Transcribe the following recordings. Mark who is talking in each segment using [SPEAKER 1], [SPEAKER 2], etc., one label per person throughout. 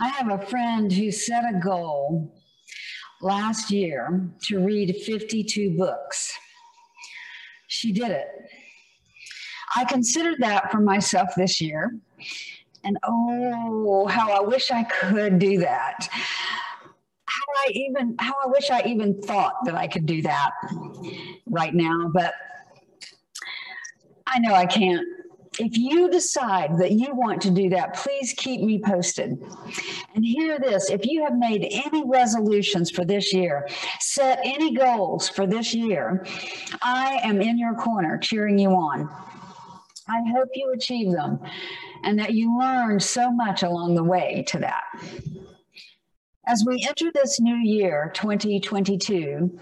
[SPEAKER 1] I have a friend who set a goal last year to read 52 books. She did it. I considered that for myself this year. And oh, how I wish I could do that. How I even how I wish I even thought that I could do that right now, but I know I can't if you decide that you want to do that, please keep me posted. And hear this if you have made any resolutions for this year, set any goals for this year, I am in your corner cheering you on. I hope you achieve them and that you learn so much along the way to that. As we enter this new year, 2022,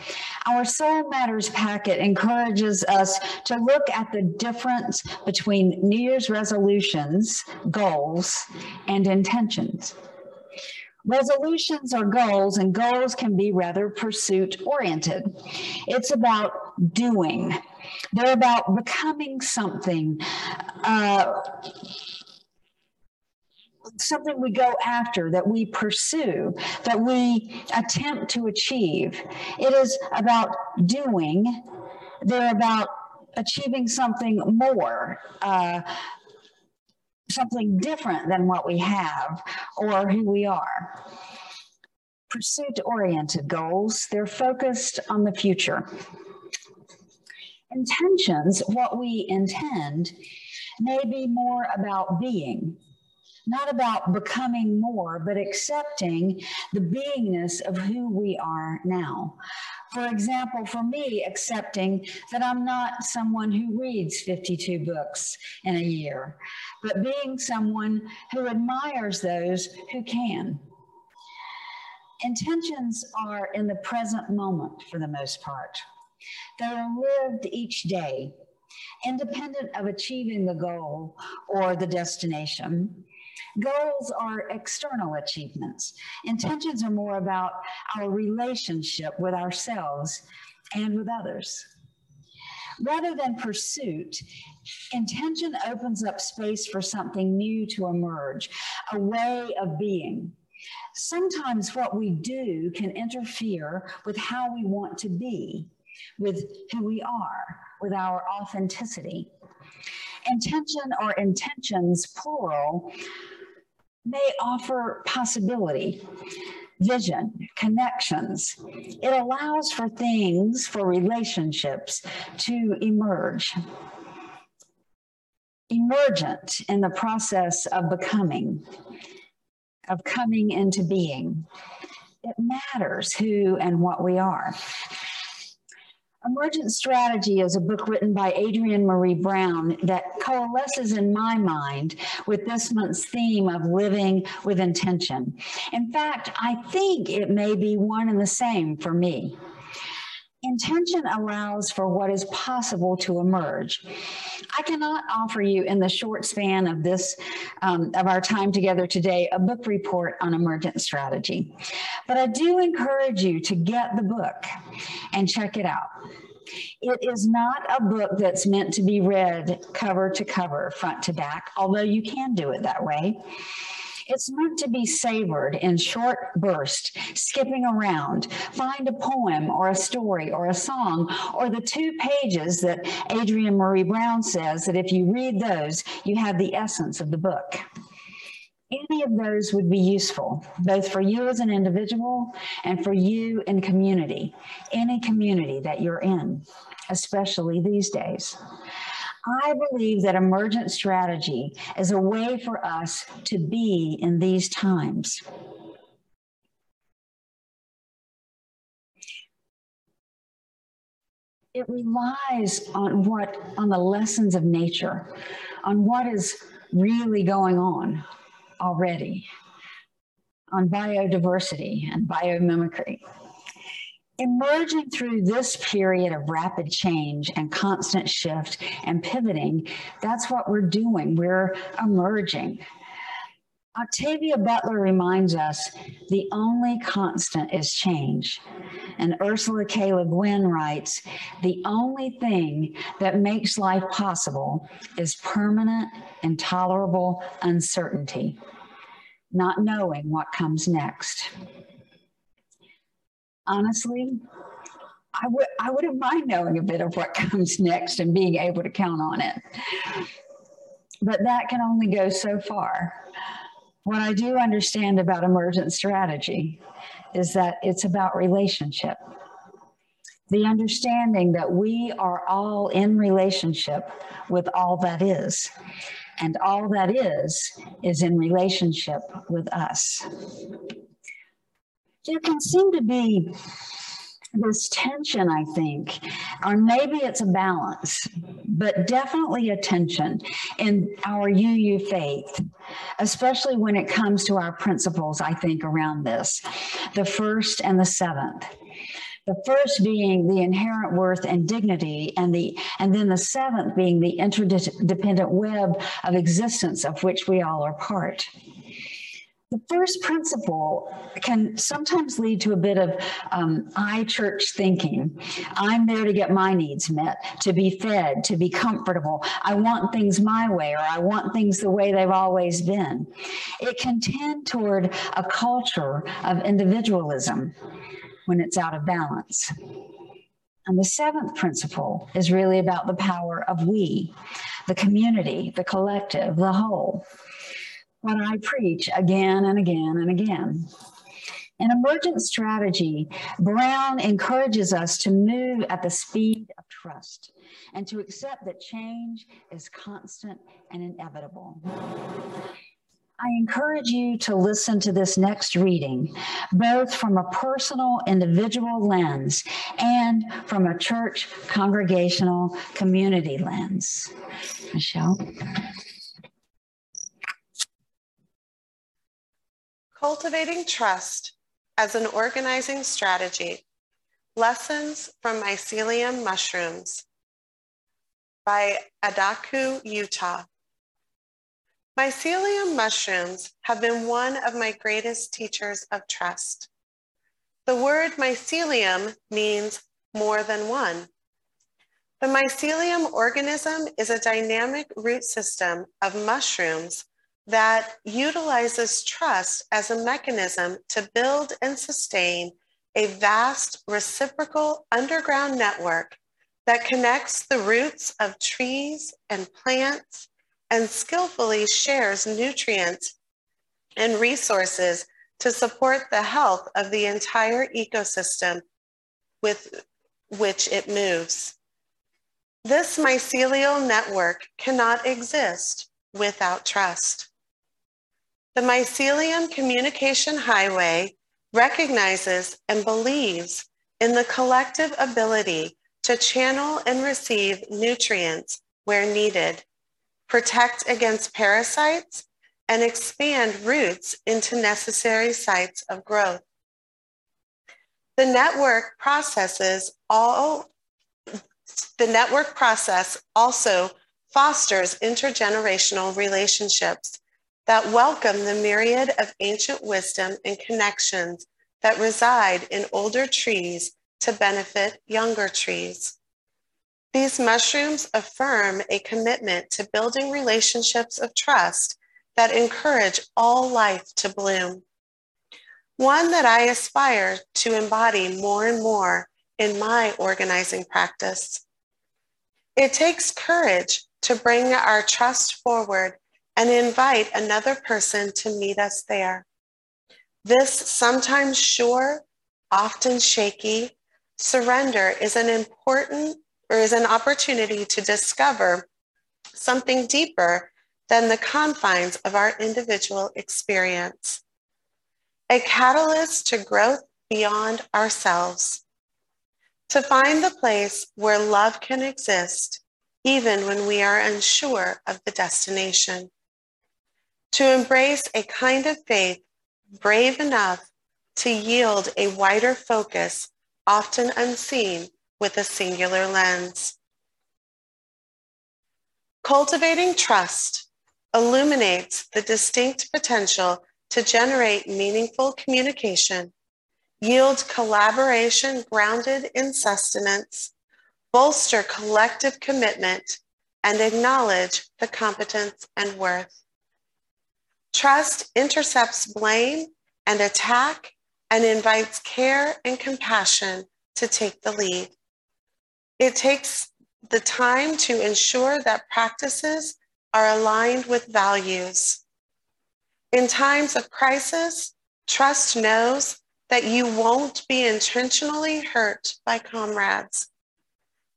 [SPEAKER 1] our Soul Matters packet encourages us to look at the difference between New Year's resolutions, goals, and intentions. Resolutions are goals, and goals can be rather pursuit oriented. It's about doing, they're about becoming something. Uh, something we go after, that we pursue, that we attempt to achieve. It is about doing, they're about achieving something more. Uh, something different than what we have or who we are. Pursuit oriented goals, they're focused on the future. Intentions, what we intend, may be more about being not about becoming more, but accepting the beingness of who we are now. For example, for me, accepting that I'm not someone who reads 52 books in a year, but being someone who admires those who can. Intentions are in the present moment for the most part. They are lived each day, independent of achieving the goal or the destination. Goals are external achievements. Intentions are more about our relationship with ourselves and with others. Rather than pursuit, intention opens up space for something new to emerge, a way of being. Sometimes what we do can interfere with how we want to be, with who we are, with our authenticity. Intention or intentions, plural, may offer possibility, vision, connections. It allows for things, for relationships to emerge. Emergent in the process of becoming, of coming into being. It matters who and what we are. Emergent Strategy is a book written by Adrienne Maree Brown that coalesces in my mind with this month's theme of living with intention. In fact, I think it may be one and the same for me. Intention allows for what is possible to emerge. I cannot offer you in the short span of this, um, of our time together today, a book report on emergent strategy. But I do encourage you to get the book and check it out. It is not a book that's meant to be read cover to cover, front to back, although you can do it that way. It's meant to be savored in short bursts, skipping around. Find a poem or a story or a song or the two pages that Adrienne Maree Brown says that if you read those, you have the essence of the book. Any of those would be useful, both for you as an individual and for you in community, any community that you're in, especially these days. I believe that emergent strategy is a way for us to be in these times. It relies on what, on the lessons of nature, on what is really going on already, on biodiversity and biomimicry. Emerging through this period of rapid change and constant shift and pivoting, that's what we're doing. We're emerging. Octavia Butler reminds us the only constant is change. And Ursula K. Le Guin writes the only thing that makes life possible is permanent, intolerable uncertainty. not knowing what comes next. Honestly, I would I wouldn't mind knowing a bit of what comes next and being able to count on it. But that can only go so far. What I do understand about emergent strategy is that it's about relationship. The understanding that we are all in relationship with all that is. And all that is, is in relationship with us. There can seem to be this tension, I think, or maybe it's a balance, but definitely a tension in our UU faith, especially when it comes to our principles, I think, around this the first and the seventh. The first being the inherent worth and dignity, and the and then the seventh being the interdependent web of existence of which we all are part the first principle can sometimes lead to a bit of um, I church thinking. I'm there to get my needs met, to be fed, to be comfortable. I want things my way, or I want things the way they've always been. It can tend toward a culture of individualism when it's out of balance. And the seventh principle is really about the power of we, the community, the collective, the whole what I preach again and again and again. In emergent strategy, Brown encourages us to move at the speed of trust and to accept that change is constant and inevitable. I encourage you to listen to this next reading, both from a personal, individual lens and from a church, congregational, community lens. Michelle?
[SPEAKER 2] Cultivating Trust as an Organizing Strategy Lessons from Mycelium Mushrooms by Adaku Utah. Mycelium mushrooms have been one of my greatest teachers of trust. The word mycelium means more than one. The mycelium organism is a dynamic root system of mushrooms that utilizes trust as a mechanism to build and sustain a vast reciprocal underground network that connects the roots of trees and plants and skillfully shares nutrients and resources to support the health of the entire ecosystem with which it moves. This mycelial network cannot exist without trust. The mycelium communication highway recognizes and believes in the collective ability to channel and receive nutrients where needed, protect against parasites, and expand roots into necessary sites of growth. The network processes all the network process also fosters intergenerational relationships that welcome the myriad of ancient wisdom and connections that reside in older trees to benefit younger trees. These mushrooms affirm a commitment to building relationships of trust that encourage all life to bloom. One that I aspire to embody more and more in my organizing practice. It takes courage to bring our trust forward and invite another person to meet us there. This sometimes sure, often shaky surrender is an important or is an opportunity to discover something deeper than the confines of our individual experience. A catalyst to growth beyond ourselves. To find the place where love can exist, even when we are unsure of the destination to embrace a kind of faith brave enough to yield a wider focus, often unseen with a singular lens. Cultivating trust illuminates the distinct potential to generate meaningful communication, yield collaboration grounded in sustenance, bolster collective commitment, and acknowledge the competence and worth. Trust intercepts blame and attack and invites care and compassion to take the lead. It takes the time to ensure that practices are aligned with values. In times of crisis, trust knows that you won't be intentionally hurt by comrades.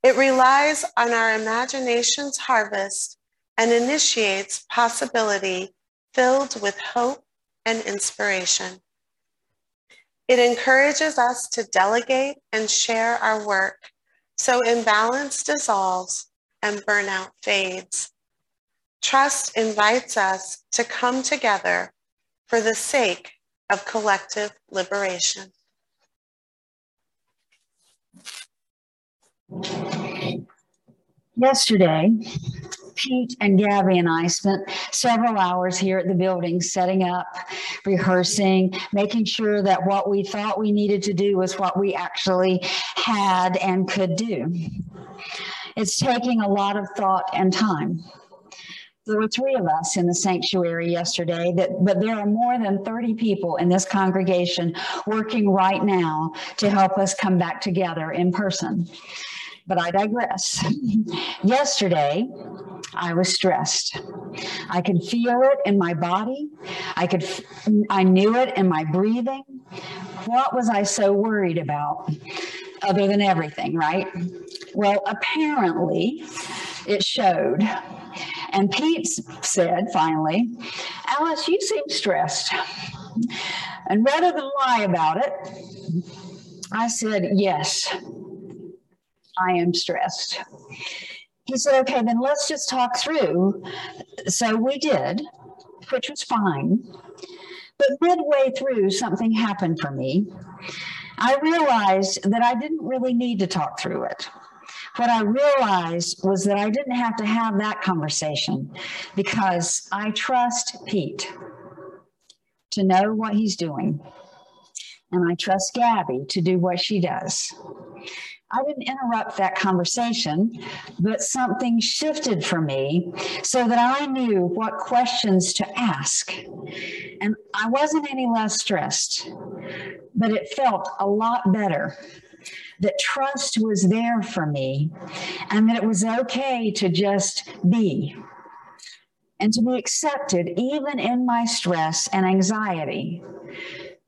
[SPEAKER 2] It relies on our imagination's harvest and initiates possibility filled with hope and inspiration. It encourages us to delegate and share our work so imbalance dissolves and burnout fades. Trust invites us to come together for the sake of collective liberation.
[SPEAKER 1] Yesterday, Pete and Gabby and I spent several hours here at the building setting up, rehearsing, making sure that what we thought we needed to do was what we actually had and could do. It's taking a lot of thought and time. There were three of us in the sanctuary yesterday, that, but there are more than 30 people in this congregation working right now to help us come back together in person but I digress. Yesterday, I was stressed. I could feel it in my body. I could, I knew it in my breathing. What was I so worried about other than everything, right? Well, apparently it showed. And Pete said finally, Alice, you seem stressed. And rather than lie about it, I said, yes, I am stressed. He said, okay, then let's just talk through. So we did, which was fine. But midway through, something happened for me. I realized that I didn't really need to talk through it. What I realized was that I didn't have to have that conversation because I trust Pete to know what he's doing. And I trust Gabby to do what she does. I didn't interrupt that conversation, but something shifted for me so that I knew what questions to ask. And I wasn't any less stressed, but it felt a lot better that trust was there for me and that it was okay to just be and to be accepted even in my stress and anxiety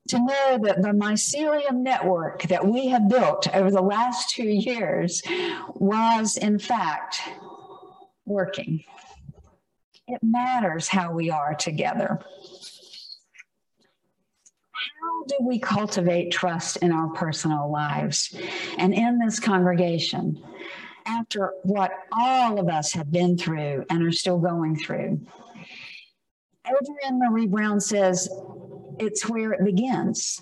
[SPEAKER 1] to know that the mycelium network that we have built over the last two years was, in fact, working. It matters how we are together. How do we cultivate trust in our personal lives and in this congregation after what all of us have been through and are still going through? Adrienne Maree Brown says, it's where it begins.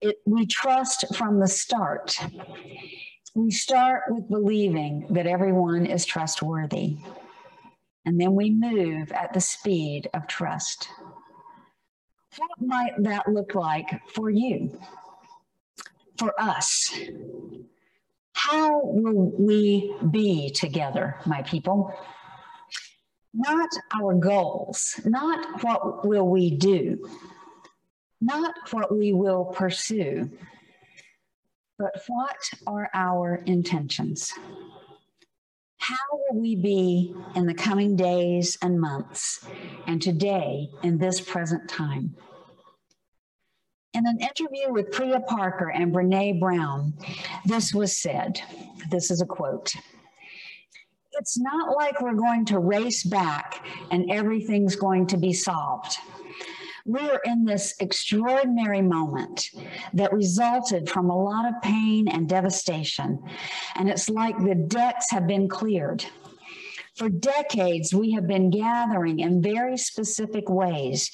[SPEAKER 1] It, we trust from the start. We start with believing that everyone is trustworthy, and then we move at the speed of trust. What might that look like for you, for us? How will we be together, my people? Not our goals, not what will we do, not what we will pursue, but what are our intentions? How will we be in the coming days and months, and today in this present time? In an interview with Priya Parker and Brene Brown, this was said. This is a quote. It's not like we're going to race back and everything's going to be solved we are in this extraordinary moment that resulted from a lot of pain and devastation. And it's like the decks have been cleared. For decades, we have been gathering in very specific ways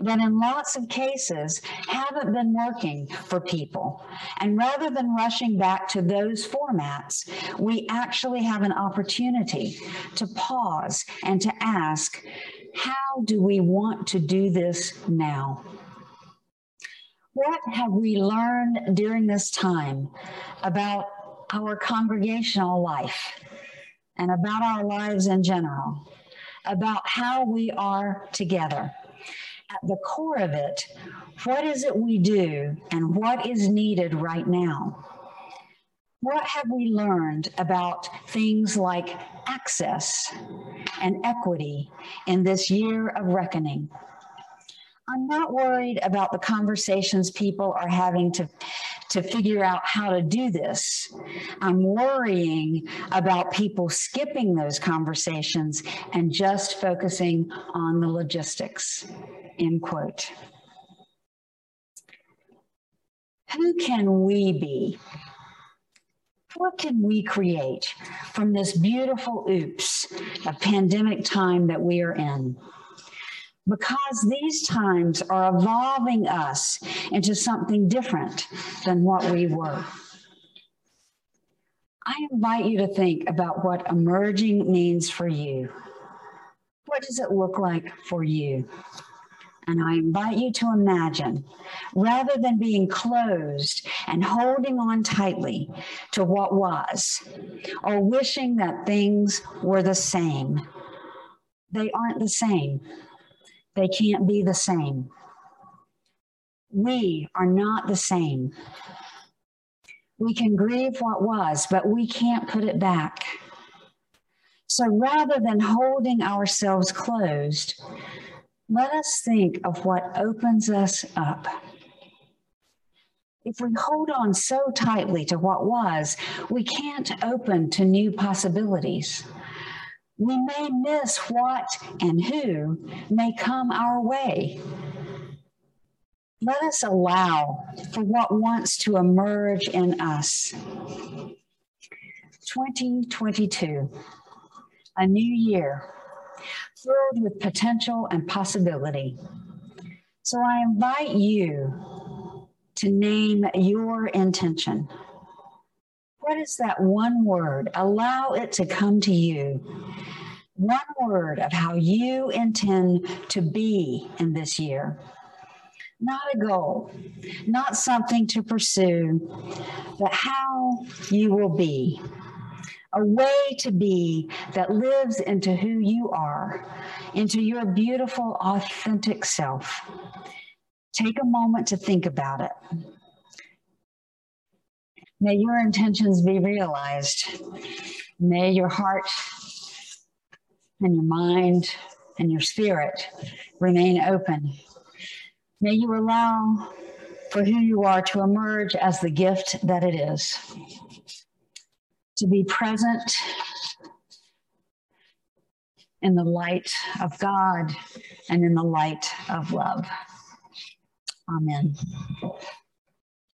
[SPEAKER 1] that, in lots of cases, haven't been working for people. And rather than rushing back to those formats, we actually have an opportunity to pause and to ask how do we want to do this now? What have we learned during this time about our congregational life and about our lives in general, about how we are together? At the core of it, what is it we do and what is needed right now? What have we learned about things like access and equity in this year of reckoning? I'm not worried about the conversations people are having to, to figure out how to do this. I'm worrying about people skipping those conversations and just focusing on the logistics. End quote. Who can we be? What can we create from this beautiful oops of pandemic time that we are in? Because these times are evolving us into something different than what we were. I invite you to think about what emerging means for you. What does it look like for you? And I invite you to imagine, rather than being closed and holding on tightly to what was, or wishing that things were the same, they aren't the same. They can't be the same. We are not the same. We can grieve what was, but we can't put it back. So rather than holding ourselves closed, let us think of what opens us up. If we hold on so tightly to what was, we can't open to new possibilities. We may miss what and who may come our way. Let us allow for what wants to emerge in us. 2022, a new year filled with potential and possibility. So I invite you to name your intention. What is that one word? Allow it to come to you. One word of how you intend to be in this year. Not a goal, not something to pursue, but how you will be a way to be that lives into who you are, into your beautiful, authentic self. Take a moment to think about it. May your intentions be realized. May your heart and your mind and your spirit remain open. May you allow for who you are to emerge as the gift that it is to be present in the light of God and in the light of love. Amen.